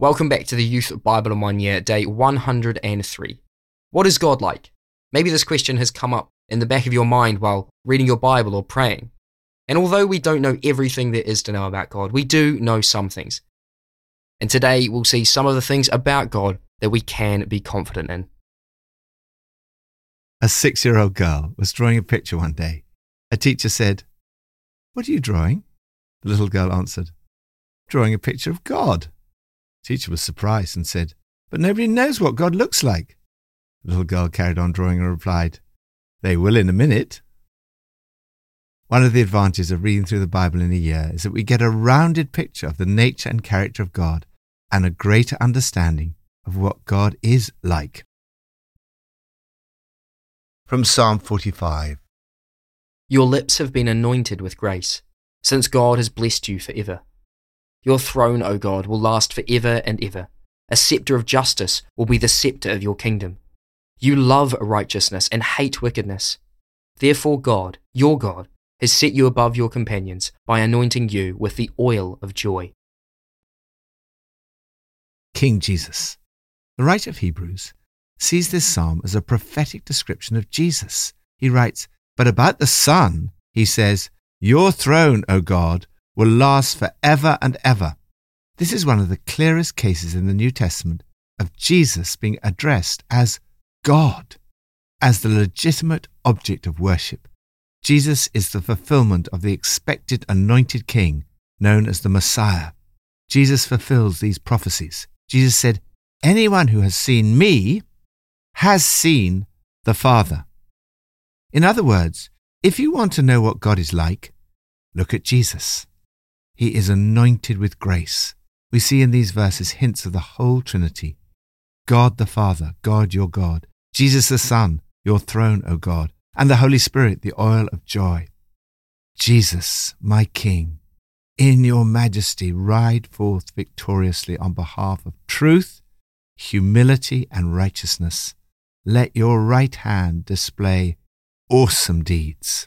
Welcome back to the Youth Bible in One Year, day 103. What is God like? Maybe this question has come up in the back of your mind while reading your Bible or praying. And although we don't know everything there is to know about God, we do know some things. And today we'll see some of the things about God that we can be confident in. A six year old girl was drawing a picture one day. A teacher said, What are you drawing? The little girl answered, Drawing a picture of God. The teacher was surprised and said, But nobody knows what God looks like. The little girl carried on drawing and replied, They will in a minute. One of the advantages of reading through the Bible in a year is that we get a rounded picture of the nature and character of God and a greater understanding of what God is like. From Psalm 45 Your lips have been anointed with grace, since God has blessed you forever. Your throne, O God, will last forever and ever. A scepter of justice will be the scepter of your kingdom. You love righteousness and hate wickedness. Therefore, God, your God, has set you above your companions by anointing you with the oil of joy. King Jesus. The writer of Hebrews sees this psalm as a prophetic description of Jesus. He writes, But about the Son, he says, Your throne, O God, will last for ever and ever. This is one of the clearest cases in the New Testament of Jesus being addressed as God, as the legitimate object of worship. Jesus is the fulfillment of the expected anointed king known as the Messiah. Jesus fulfills these prophecies. Jesus said, Anyone who has seen me has seen the Father. In other words, if you want to know what God is like, look at Jesus. He is anointed with grace. We see in these verses hints of the whole Trinity God the Father, God your God, Jesus the Son, your throne, O God, and the Holy Spirit, the oil of joy. Jesus, my King, in your majesty ride forth victoriously on behalf of truth, humility, and righteousness. Let your right hand display awesome deeds.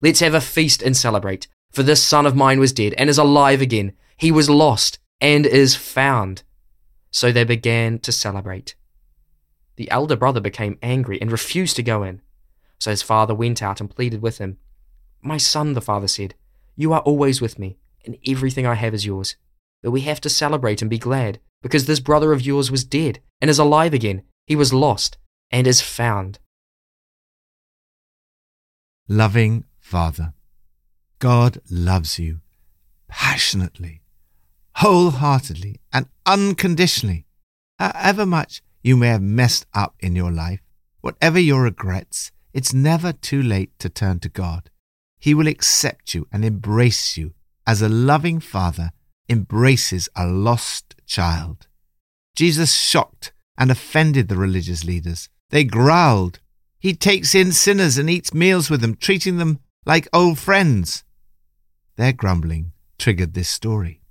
Let's have a feast and celebrate. For this son of mine was dead and is alive again. He was lost and is found. So they began to celebrate. The elder brother became angry and refused to go in. So his father went out and pleaded with him. My son, the father said, you are always with me, and everything I have is yours. But we have to celebrate and be glad, because this brother of yours was dead and is alive again. He was lost and is found. Loving Father, God loves you passionately, wholeheartedly, and unconditionally. However much you may have messed up in your life, whatever your regrets, it's never too late to turn to God. He will accept you and embrace you as a loving father embraces a lost child. Jesus shocked and offended the religious leaders. They growled. He takes in sinners and eats meals with them, treating them like old friends. Their grumbling triggered this story.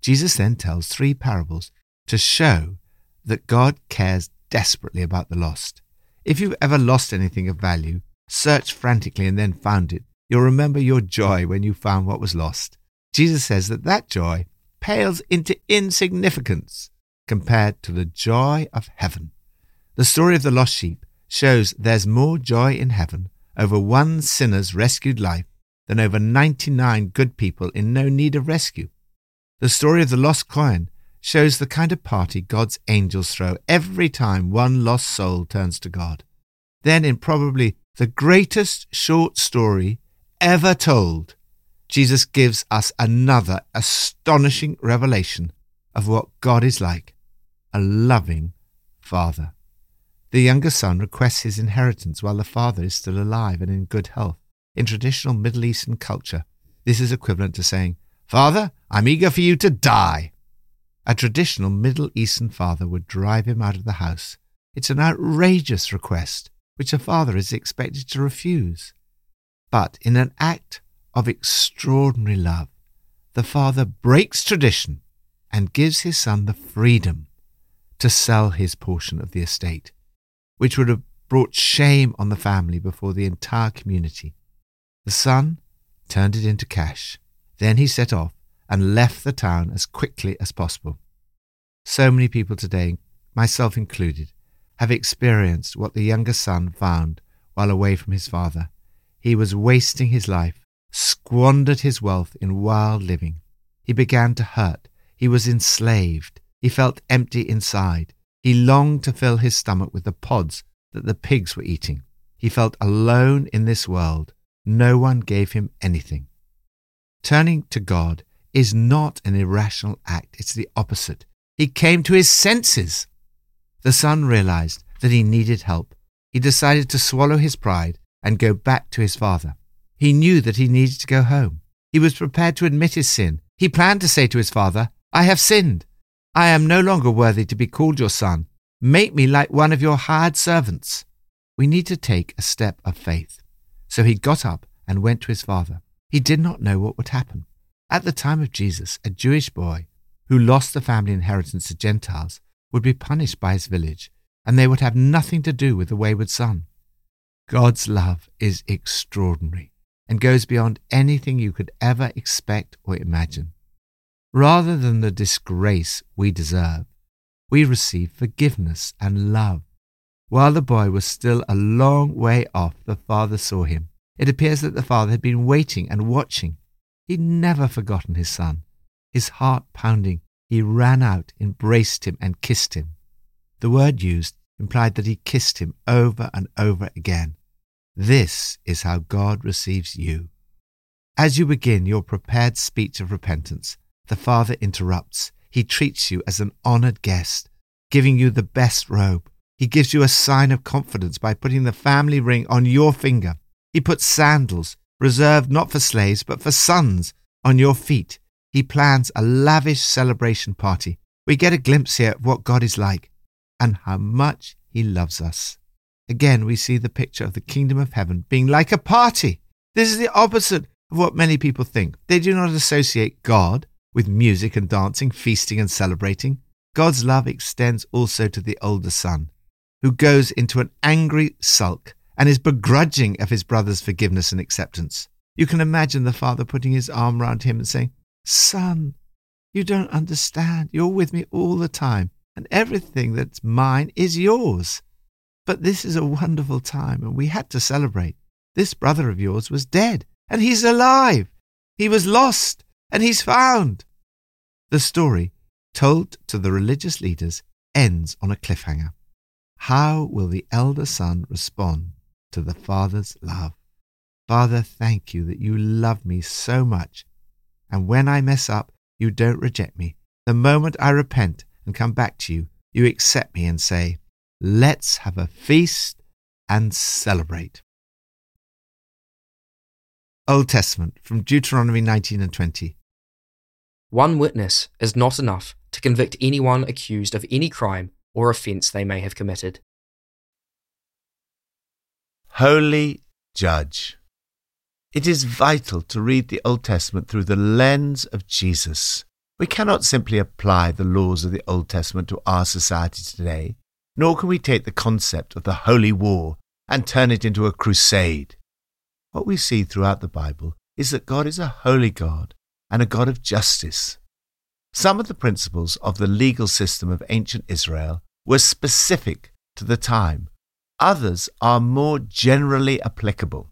Jesus then tells three parables to show that God cares desperately about the lost. If you've ever lost anything of value, searched frantically and then found it, you'll remember your joy when you found what was lost. Jesus says that that joy pales into insignificance compared to the joy of heaven. The story of the lost sheep shows there's more joy in heaven over one sinner's rescued life than over 99 good people in no need of rescue. The story of the lost coin shows the kind of party God's angels throw every time one lost soul turns to God. Then, in probably the greatest short story ever told, Jesus gives us another astonishing revelation of what God is like a loving Father. The younger son requests his inheritance while the father is still alive and in good health. In traditional Middle Eastern culture, this is equivalent to saying, Father, I'm eager for you to die. A traditional Middle Eastern father would drive him out of the house. It's an outrageous request, which a father is expected to refuse. But in an act of extraordinary love, the father breaks tradition and gives his son the freedom to sell his portion of the estate, which would have brought shame on the family before the entire community. The son turned it into cash. Then he set off and left the town as quickly as possible. So many people today, myself included, have experienced what the younger son found while away from his father. He was wasting his life, squandered his wealth in wild living. He began to hurt. He was enslaved. He felt empty inside. He longed to fill his stomach with the pods that the pigs were eating. He felt alone in this world. No one gave him anything. Turning to God is not an irrational act, it's the opposite. He came to his senses. The son realized that he needed help. He decided to swallow his pride and go back to his father. He knew that he needed to go home. He was prepared to admit his sin. He planned to say to his father, I have sinned. I am no longer worthy to be called your son. Make me like one of your hired servants. We need to take a step of faith. So he got up and went to his father. He did not know what would happen. At the time of Jesus, a Jewish boy who lost the family inheritance to Gentiles would be punished by his village, and they would have nothing to do with the wayward son. God's love is extraordinary and goes beyond anything you could ever expect or imagine. Rather than the disgrace we deserve, we receive forgiveness and love. While the boy was still a long way off, the father saw him. It appears that the father had been waiting and watching. He'd never forgotten his son. His heart pounding, he ran out, embraced him, and kissed him. The word used implied that he kissed him over and over again. This is how God receives you. As you begin your prepared speech of repentance, the Father interrupts. He treats you as an honored guest, giving you the best robe. He gives you a sign of confidence by putting the family ring on your finger. He puts sandals, reserved not for slaves, but for sons, on your feet. He plans a lavish celebration party. We get a glimpse here of what God is like and how much He loves us. Again, we see the picture of the kingdom of heaven being like a party. This is the opposite of what many people think. They do not associate God with music and dancing, feasting and celebrating. God's love extends also to the older son, who goes into an angry sulk and is begrudging of his brother's forgiveness and acceptance. You can imagine the father putting his arm round him and saying, Son, you don't understand. You're with me all the time, and everything that's mine is yours. But this is a wonderful time, and we had to celebrate. This brother of yours was dead, and he's alive. He was lost, and he's found. The story, told to the religious leaders, ends on a cliffhanger. How will the elder son respond to the father's love? Father, thank you that you love me so much. And when I mess up, you don't reject me. The moment I repent and come back to you, you accept me and say, Let's have a feast and celebrate. Old Testament from Deuteronomy 19 and 20. One witness is not enough to convict anyone accused of any crime or offence they may have committed. Holy Judge. It is vital to read the Old Testament through the lens of Jesus, We cannot simply apply the laws of the Old Testament to our society today, nor can we take the concept of the holy war and turn it into a crusade. What we see throughout the Bible is that God is a holy God and a God of justice. Some of the principles of the legal system of ancient Israel were specific to the time. Others are more generally applicable.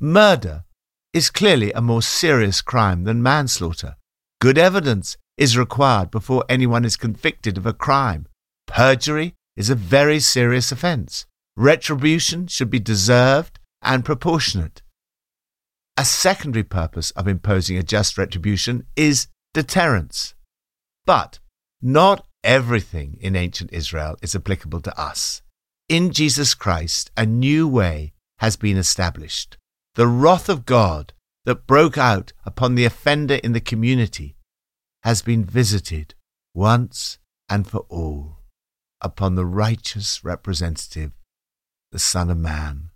Murder is clearly a more serious crime than manslaughter. Good evidence is required before anyone is convicted of a crime. Perjury is a very serious offence. Retribution should be deserved and proportionate. A secondary purpose of imposing a just retribution is deterrence. But not everything in ancient Israel is applicable to us. In Jesus Christ, a new way has been established. The wrath of God that broke out upon the offender in the community has been visited once and for all upon the righteous representative, the Son of Man.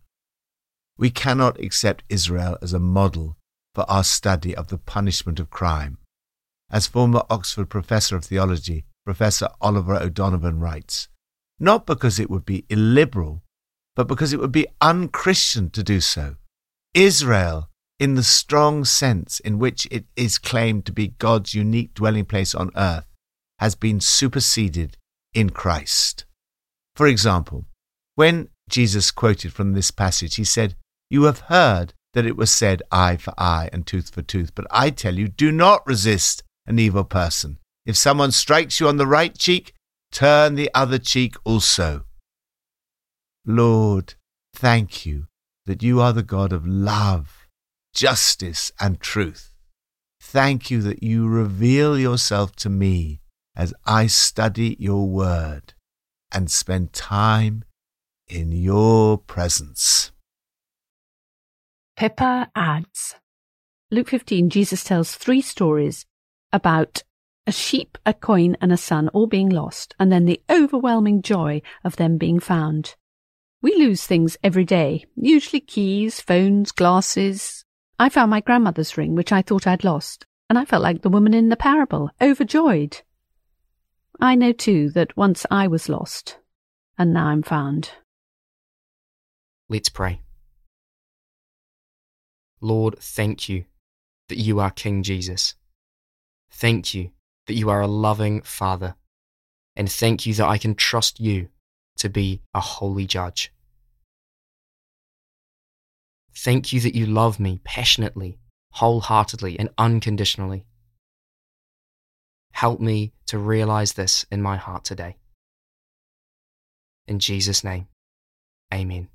We cannot accept Israel as a model for our study of the punishment of crime. As former Oxford Professor of Theology, Professor Oliver O'Donovan writes, not because it would be illiberal, but because it would be unchristian to do so. Israel, in the strong sense in which it is claimed to be God's unique dwelling place on earth, has been superseded in Christ. For example, when Jesus quoted from this passage, he said, You have heard that it was said eye for eye and tooth for tooth, but I tell you, do not resist an evil person. If someone strikes you on the right cheek, turn the other cheek also. Lord, thank you that you are the God of love, justice, and truth. Thank you that you reveal yourself to me as I study your word and spend time in your presence. Pippa adds Luke 15, Jesus tells three stories about a sheep, a coin, and a son all being lost, and then the overwhelming joy of them being found. We lose things every day, usually keys, phones, glasses. I found my grandmother's ring, which I thought I'd lost, and I felt like the woman in the parable, overjoyed. I know too that once I was lost, and now I'm found. Let's pray. Lord, thank you that you are King Jesus. Thank you that you are a loving Father. And thank you that I can trust you to be a holy judge. Thank you that you love me passionately, wholeheartedly, and unconditionally. Help me to realize this in my heart today. In Jesus' name, amen.